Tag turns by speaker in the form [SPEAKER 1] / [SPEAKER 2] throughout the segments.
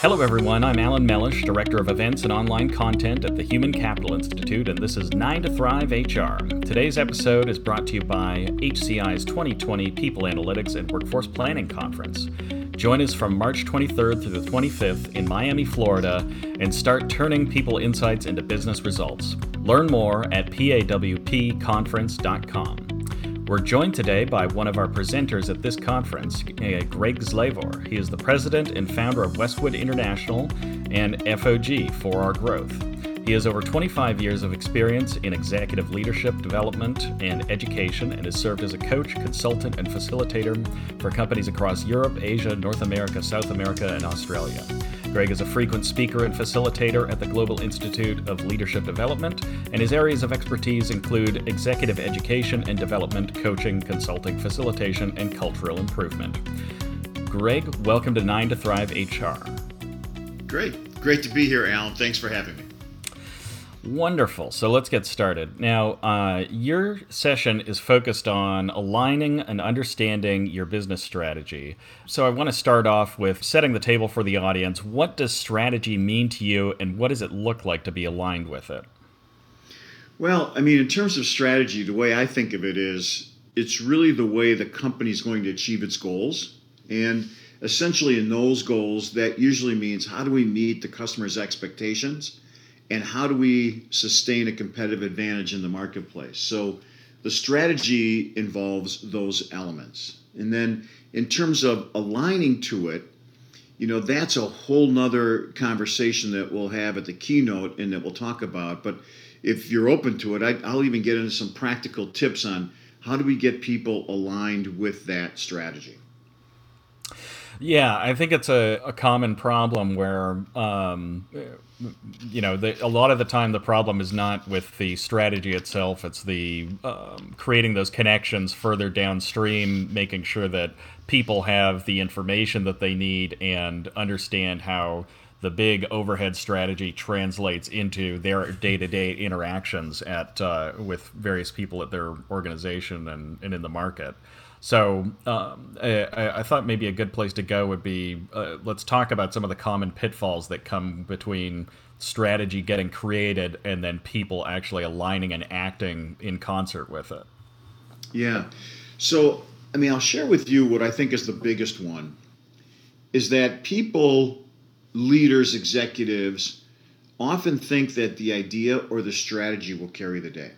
[SPEAKER 1] Hello, everyone. I'm Alan Mellish, Director of Events and Online Content at the Human Capital Institute, and this is 9 to Thrive HR. Today's episode is brought to you by HCI's 2020 People Analytics and Workforce Planning Conference. Join us from March 23rd through the 25th in Miami, Florida, and start turning people insights into business results. Learn more at pawpconference.com. We're joined today by one of our presenters at this conference, uh, Greg Zlevor. He is the president and founder of Westwood International and FOG for Our Growth. He has over 25 years of experience in executive leadership development and education and has served as a coach, consultant, and facilitator for companies across Europe, Asia, North America, South America, and Australia. Greg is a frequent speaker and facilitator at the Global Institute of Leadership Development, and his areas of expertise include executive education and development, coaching, consulting, facilitation, and cultural improvement. Greg, welcome to 9 to Thrive HR.
[SPEAKER 2] Great. Great to be here, Alan. Thanks for having me.
[SPEAKER 1] Wonderful. So let's get started. Now, uh, your session is focused on aligning and understanding your business strategy. So I want to start off with setting the table for the audience. What does strategy mean to you, and what does it look like to be aligned with it?
[SPEAKER 2] Well, I mean, in terms of strategy, the way I think of it is it's really the way the company is going to achieve its goals. And essentially, in those goals, that usually means how do we meet the customer's expectations? And how do we sustain a competitive advantage in the marketplace? So the strategy involves those elements. And then in terms of aligning to it, you know, that's a whole nother conversation that we'll have at the keynote and that we'll talk about. But if you're open to it, I, will even get into some practical tips on how do we get people aligned with that strategy.
[SPEAKER 1] Yeah, I think it's a, a common problem where, um, you know, the, a lot of the time the problem is not with the strategy itself. It's the um, creating those connections further downstream, making sure that people have the information that they need and understand how the big overhead strategy translates into their day-to-day interactions at uh, with various people at their organization and, and in the market. So um, I, I, thought maybe a good place to go would be uh, let's talk about some of the common pitfalls that come between strategy getting created and then people actually aligning and acting in concert with it.
[SPEAKER 2] Yeah. So, I mean, I'll share with you what I think is the biggest one is that people, leaders, executives often think that the idea or the strategy will carry the day.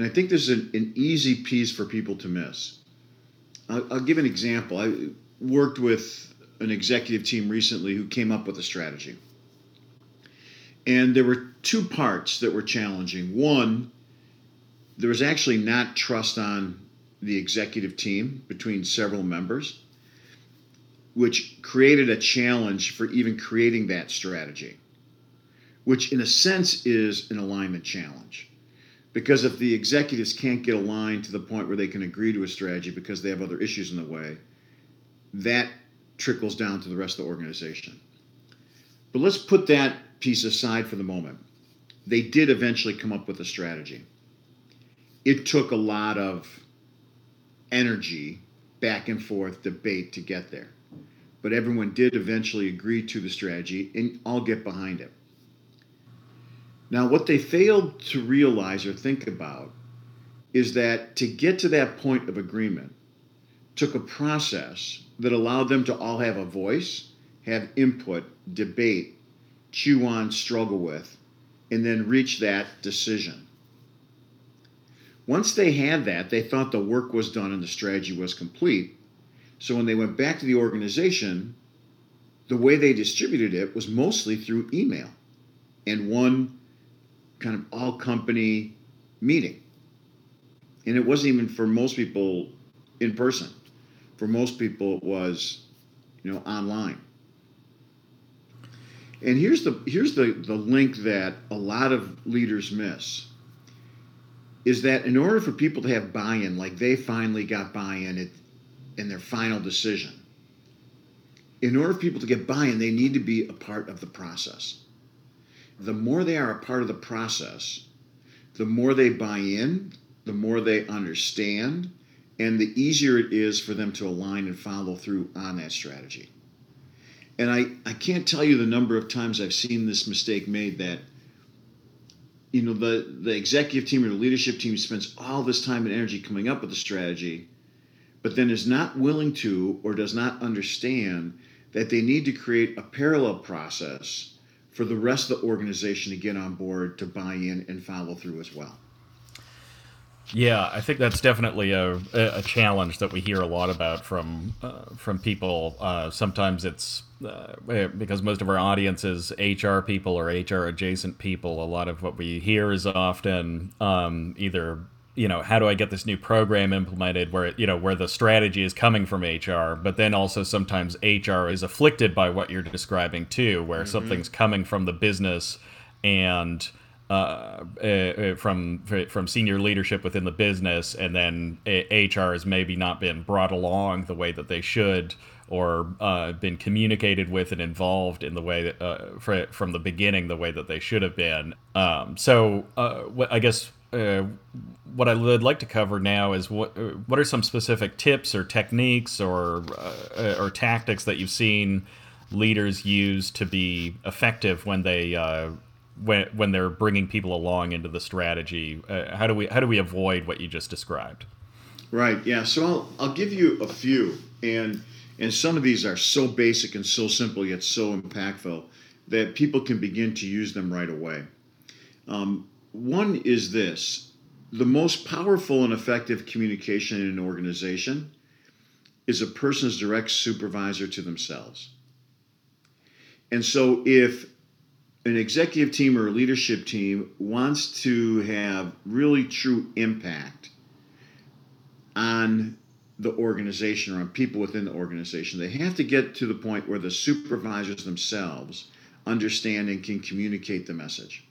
[SPEAKER 2] And I think this is an, an easy piece for people to miss. I'll, I'll give an example. I worked with an executive team recently who came up with a strategy. And there were two parts that were challenging. One, there was actually not trust on the executive team between several members, which created a challenge for even creating that strategy, which in a sense is an alignment challenge. Because if the executives can't get aligned to the point where they can agree to a strategy because they have other issues in the way, that trickles down to the rest of the organization. But let's put that piece aside for the moment. They did eventually come up with a strategy. It took a lot of energy, back and forth debate to get there. But everyone did eventually agree to the strategy and all get behind it. Now, what they failed to realize or think about is that to get to that point of agreement took a process that allowed them to all have a voice, have input, debate, chew on, struggle with, and then reach that decision. Once they had that, they thought the work was done and the strategy was complete. So when they went back to the organization, the way they distributed it was mostly through email and one kind of all company meeting. And it wasn't even for most people in person. For most people, it was, you know, online. And here's the here's the, the link that a lot of leaders miss is that in order for people to have buy-in, like they finally got buy-in in their final decision, in order for people to get buy-in, they need to be a part of the process the more they are a part of the process, the more they buy in, the more they understand, and the easier it is for them to align and follow through on that strategy. And I, I can't tell you the number of times I've seen this mistake made that you know the the executive team or the leadership team spends all this time and energy coming up with a strategy but then is not willing to or does not understand that they need to create a parallel process for the rest of the organization to get on board to buy in and follow through as well
[SPEAKER 1] yeah, I think that's definitely a, a challenge that we hear a lot about from uh, from people. Uh, sometimes it's uh, eh, because most of our audience is HR people or HR adjacent people. A lot of what we hear is often um, either you know how do I get this new program implemented where you know where the strategy is coming from HR, but then also sometimes HR is afflicted by what you're describing too, where mm-hmm. something's coming from the business and uh, uh, from from senior leadership within the business, and then HR has maybe not been brought along the way that they should, or uh, been communicated with and involved in the way that, uh, from the beginning the way that they should have been. Um, so uh, I guess uh, what I would like to cover now is what what are some specific tips or techniques or or tactics that you've seen leaders use to be effective when they when when they're bringing people along into the strategy? Uh, how do we how do we avoid what you just described?
[SPEAKER 2] Right. Yeah. So I'll I'll give you a few, and and some of these are so basic and so simple yet so impactful that people can begin to use them right away. Um, one is this: the most powerful and effective communication in an organization is a person's direct supervisor to themselves. And so if an executive team or a leadership team wants to have really true impact on the organization or on people within the organization, they have to get to the point where the supervisors themselves understand and can communicate the message.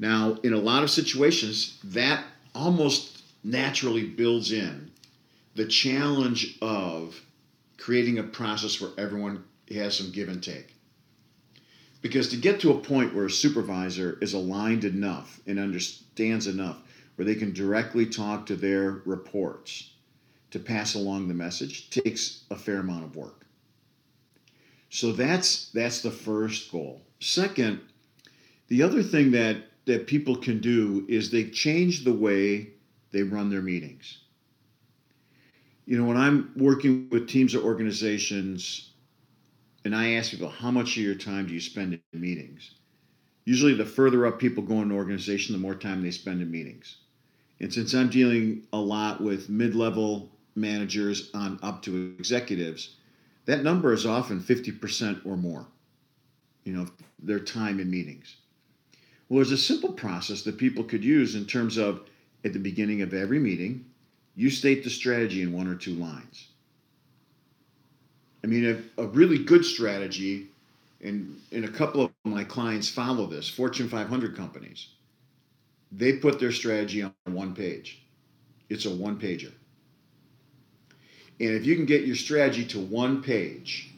[SPEAKER 2] Now, in a lot of situations, that almost naturally builds in the challenge of creating a process where everyone has some give and take. Because to get to a point where a supervisor is aligned enough and understands enough where they can directly talk to their reports to pass along the message takes a fair amount of work. So that's that's the first goal. Second, the other thing that that people can do is they change the way they run their meetings. You know, when I'm working with teams or organizations, and I ask people, how much of your time do you spend in meetings? Usually, the further up people go in an organization, the more time they spend in meetings. And since I'm dealing a lot with mid level managers on up to executives, that number is often 50% or more, you know, their time in meetings. Well, there's a simple process that people could use in terms of at the beginning of every meeting, you state the strategy in one or two lines. I mean, a, a really good strategy, and, and a couple of my clients follow this Fortune 500 companies. They put their strategy on one page. It's a one pager. And if you can get your strategy to one page,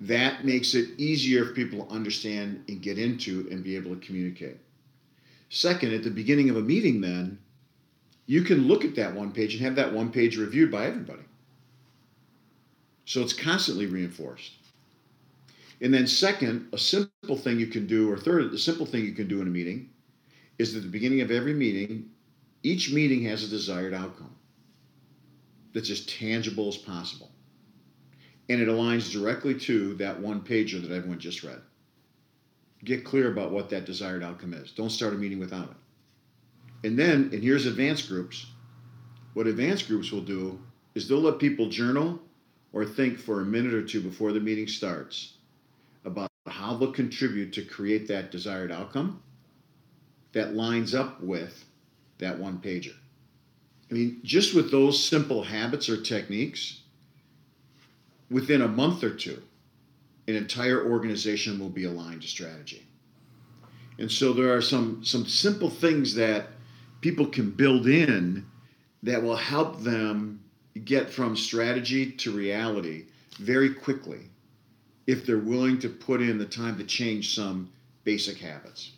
[SPEAKER 2] that makes it easier for people to understand and get into and be able to communicate. Second, at the beginning of a meeting, then, you can look at that one page and have that one page reviewed by everybody. So it's constantly reinforced. And then, second, a simple thing you can do, or third, the simple thing you can do in a meeting is at the beginning of every meeting, each meeting has a desired outcome that's as tangible as possible. And it aligns directly to that one pager that everyone just read. Get clear about what that desired outcome is. Don't start a meeting without it. And then, and here's advanced groups. What advanced groups will do is they'll let people journal or think for a minute or two before the meeting starts about how they'll contribute to create that desired outcome that lines up with that one pager. I mean, just with those simple habits or techniques, within a month or two, an entire organization will be aligned to strategy. And so there are some, some simple things that people can build in that will help them get from strategy to reality very quickly if they're willing to put in the time to change some basic habits.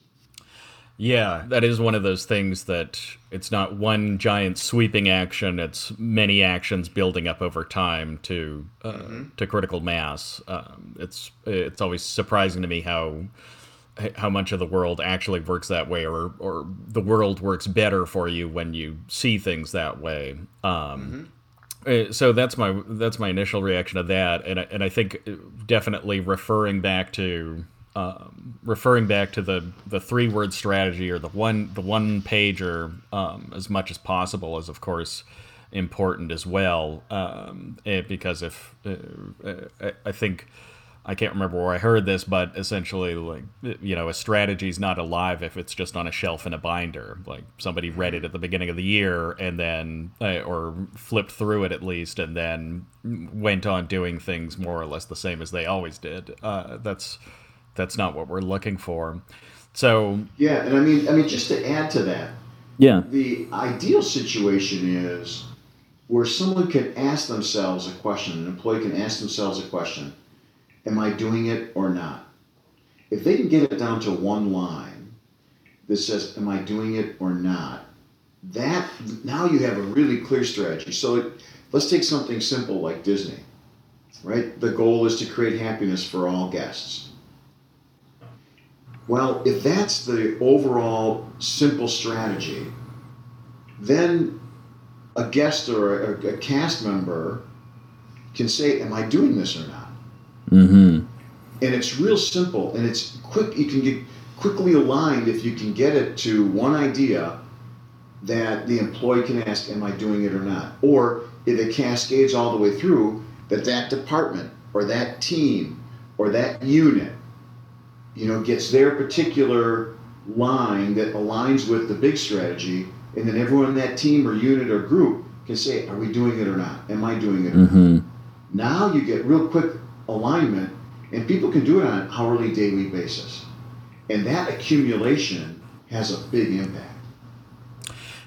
[SPEAKER 1] Yeah, that is one of those things that it's not one giant sweeping action; it's many actions building up over time to uh, mm-hmm. to critical mass. Um, it's it's always surprising to me how how much of the world actually works that way, or or the world works better for you when you see things that way. Um, mm-hmm. Uh, so that's my that's my initial reaction to that, and I, and I think definitely referring back to um, referring back to the the three word strategy or the one the one pager um, as much as possible is of course important as well um, it, because if uh, I think I can't remember where I heard this, but essentially, like you know, a strategy is not alive if it's just on a shelf in a binder. Like somebody read it at the beginning of the year and then, uh, or flipped through it at least, and then went on doing things more or less the same as they always did. Uh, that's that's not what we're looking for. So
[SPEAKER 2] yeah, and I mean, I mean, just to add to that,
[SPEAKER 1] yeah,
[SPEAKER 2] the ideal situation is where someone can ask themselves a question, an employee can ask themselves a question: Am I doing it or not? If they can get it down to one line that says, "Am I doing it or not?" That now you have a really clear strategy. So it, let's take something simple like Disney, right? The goal is to create happiness for all guests well, if that's the overall simple strategy, then a guest or a, a cast member can say, Am I doing this or not?
[SPEAKER 1] Mm-hmm.
[SPEAKER 2] And it's real simple and it's quick. You can get quickly aligned if you can get it to one idea that the employee can ask, Am I doing it or not? Or if it cascades all the way through, that that department or that team or that unit you know, gets their particular line that aligns with the big strategy, and then everyone in that team or unit or group can say, "Are we doing it or not? Am I doing it?"
[SPEAKER 1] Mm-hmm.
[SPEAKER 2] Now you get real quick alignment, and people can do it on an hourly, daily basis, and that accumulation has a big impact.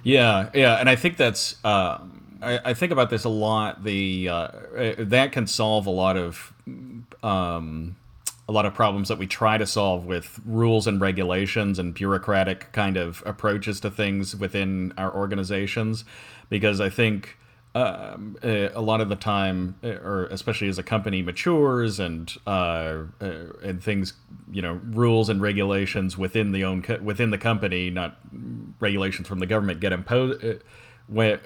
[SPEAKER 1] Yeah, yeah, and I think that's. Uh, I, I, think about this a lot. The uh, that can solve a lot of um, a lot of problems that we try to solve with rules and regulations and bureaucratic kind of approaches to things within our organizations because I think um, eh, a lot of the time, eh, or especially as a company matures and uh, uh, and things, you know, rules and regulations within the own co- within the company, not regulations from the government, get imposed. Uh,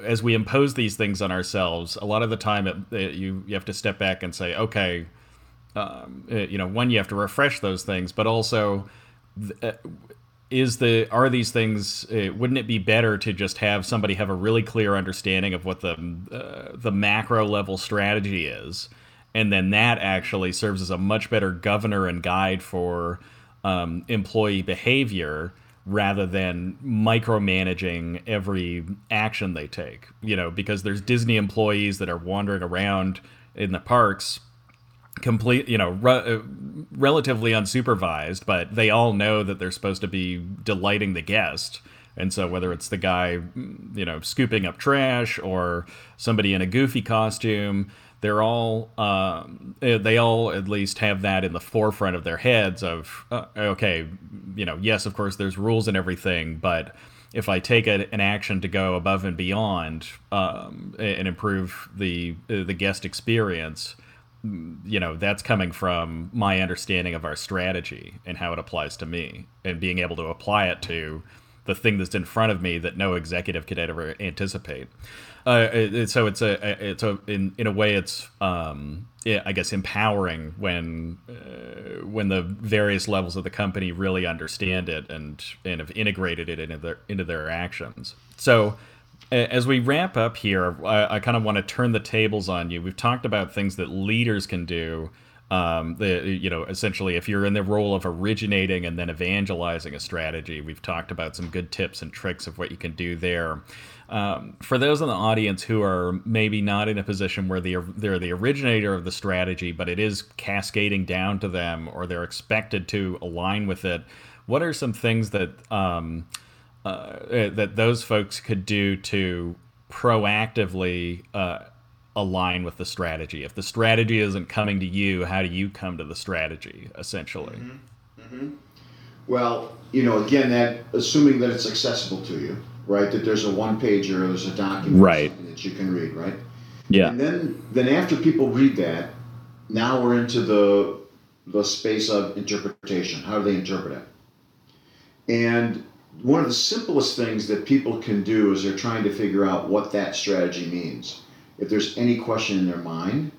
[SPEAKER 1] as we impose these things on ourselves, a lot of the time it, it, you you have to step back and say, okay, um, uh, you know, one you have to refresh those things, but also uh, is the are these things uh, wouldn't it be better to just have somebody have a really clear understanding of what the uh, the macro level strategy is? And then that actually serves as a much better governor and guide for um, employee behavior rather than micromanaging every action they take you know because there's disney employees that are wandering around in the parks complete you know re- uh, relatively unsupervised but they all know that they're supposed to be delighting the guest. And so whether it's the guy you know scooping up trash or somebody in a goofy costume they're all um, eh, they all at least have that in the forefront of their heads of uh, okay you know yes of course there's rules and everything but if I take a, an action to go above and beyond um, and improve the uh, the guest experience, you know that's coming from my understanding of our strategy and how it applies to me and being able to apply it to the thing that's in front of me that no executive could ever anticipate. Uh, it, so it's a it's a in, in a way it's um, yeah, I guess empowering when uh, when the various levels of the company really understand it and and have integrated it into their into their actions. So as we wrap up here, I, I kind of want to turn the tables on you. We've talked about things that leaders can do. Um, the you know essentially, if you're in the role of originating and then evangelizing a strategy, we've talked about some good tips and tricks of what you can do there. Um, for those in the audience who are maybe not in a position where they're, they're the originator of the strategy, but it is cascading down to them or they're expected to align with it, what are some things that um, uh, that those folks could do to proactively uh, align with the strategy. If the strategy isn't coming to you, how do you come to the strategy? Essentially.
[SPEAKER 2] Mm-hmm. Mm-hmm. Well, you know, again, that assuming that it's accessible to you, right? That there's a one pager or there's a document
[SPEAKER 1] right.
[SPEAKER 2] that you can read, right?
[SPEAKER 1] Yeah.
[SPEAKER 2] And then then after people read that, now we're into the the space of interpretation. How do they interpret it? And one of the simplest things that people can do is they're trying to figure out what that strategy means. If there's any question in their mind,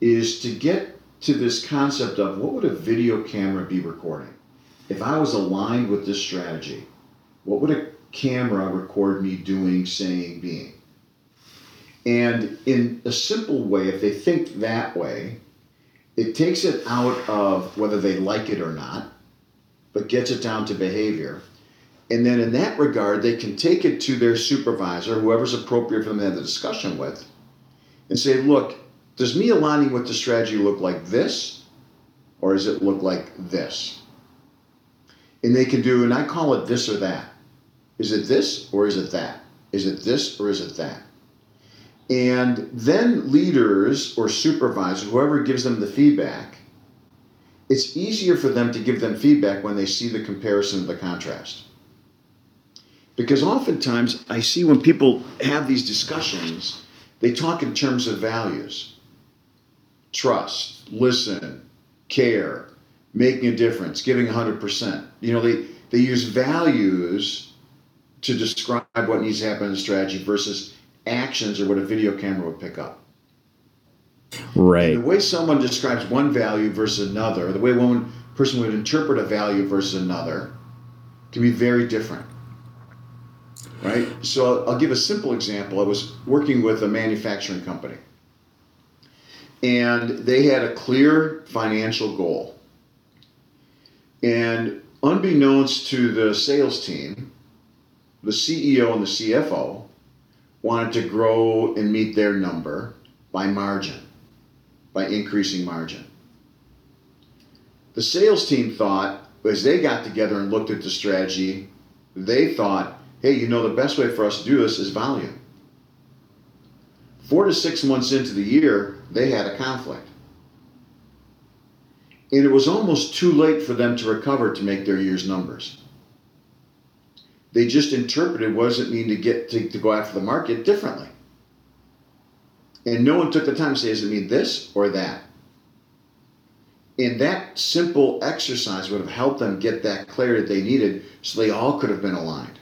[SPEAKER 2] is to get to this concept of what would a video camera be recording? If I was aligned with this strategy, what would a camera record me doing, saying, being? And in a simple way, if they think that way, it takes it out of whether they like it or not, but gets it down to behavior. And then in that regard, they can take it to their supervisor, whoever's appropriate for them to have the discussion with, and say, look, does me aligning with the strategy look like this, or does it look like this? And they can do, and I call it this or that. Is it this or is it that? Is it this or is it that? And then leaders or supervisors, whoever gives them the feedback, it's easier for them to give them feedback when they see the comparison of the contrast. Because oftentimes I see when people have these discussions, they talk in terms of values trust, listen, care, making a difference, giving 100%. You know, they, they use values to describe what needs to happen in the strategy versus actions or what a video camera would pick up.
[SPEAKER 1] Right.
[SPEAKER 2] And the way someone describes one value versus another, the way one person would interpret a value versus another, can be very different. Right? So I'll, I'll give a simple example. I was working with a manufacturing company, and they had a clear financial goal. And unbeknownst to the sales team, the CEO and the CFO wanted to grow and meet their number by margin, by increasing margin. The sales team thought, as they got together and looked at the strategy, they thought, hey, you know, the best way for us to do this is volume. Four to six months into the year, they had a conflict. And it was almost too late for them to recover to make their year's numbers. They just interpreted what does it mean to get to, to go after the market differently. And no one took the time to say, does it mean this or that? And that simple exercise would have helped them get that clarity that they needed so they all could have been aligned.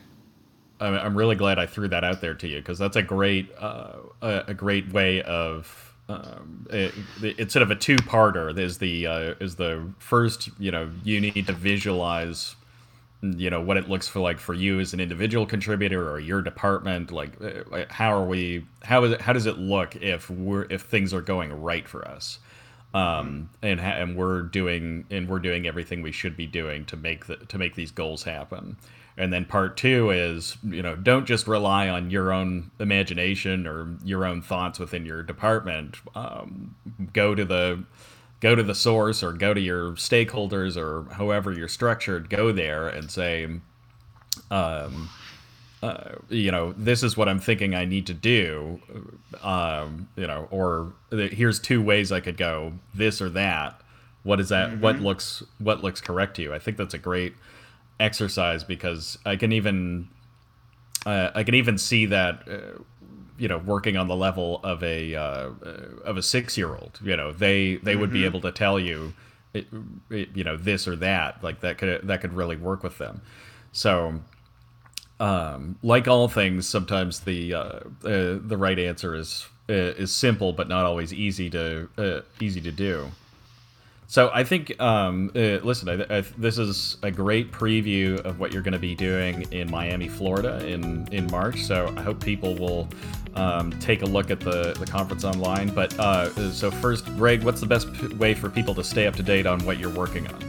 [SPEAKER 1] I'm really glad I threw that out there to you because that's a great uh, a great way of um, it, instead of a two-parter is the uh, is the first you know you need to visualize you know what it looks for like for you as an individual contributor or your department like uh, how are we how is it how does it look if we're if things are going right for us? Um, and and we're doing and we're doing everything we should be doing to make the to make these goals happen and then part two is, you know, don't just rely on your own imagination or your own thoughts within your department. Um, go to the go to the source or go to your stakeholders or however you're structured. Go there and say, um, uh, you know, this is what I'm thinking I need to do. Um, you know, or here's two ways I could go, this or that. What is that? Mm-hmm. What looks what looks correct to you? I think that's a great exercise because I can even uh, I can even see that uh, you know working on the level of a uh, of a six year old. You know they they mm-hmm. would be mm-hmm. able to tell you it, it, you know this or that like that could that could really work with them. So. Um, like all things, sometimes the uh, uh, the right answer is uh, is simple, but not always easy to easy to do. So I think, um, uh, listen, I, I, this is a great preview of what you're going to be doing in Miami, Florida, in in March. So I hope people will um, take a look at the the conference online. But uh, so first, Greg, what's the best p- way for people to stay up to date on what you're working on?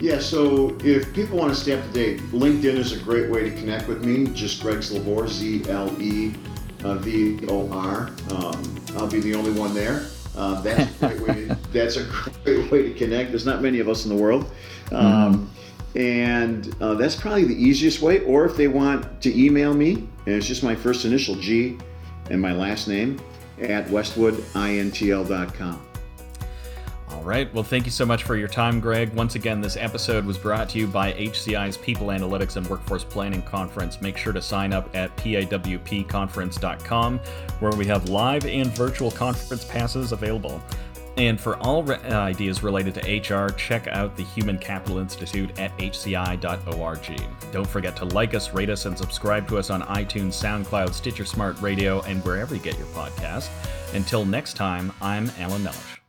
[SPEAKER 2] Yeah, so if people want to stay up to date, LinkedIn is a great way to connect with me. Just Greg Zlevor, Z L E V O R. Um, I'll be the only one there. Uh, that's a great way. To, that's a great way to connect. There's not many of us in the world, um, mm-hmm. and uh, that's probably the easiest way. Or if they want to email me, and it's just my first initial G and my last name at westwoodintl.com.
[SPEAKER 1] All right. Well, thank you so much for your time, Greg. Once again, this episode was brought to you by HCI's People Analytics and Workforce Planning Conference. Make sure to sign up at pawpconference.com, where we have live and virtual conference passes available. And for all re- uh, ideas related to HR, check out the Human Capital Institute at hci.org. Don't forget to like us, rate us, and subscribe to us on iTunes, SoundCloud, Stitcher Smart Radio, and wherever you get your podcast. Until next time, I'm Alan Mellish.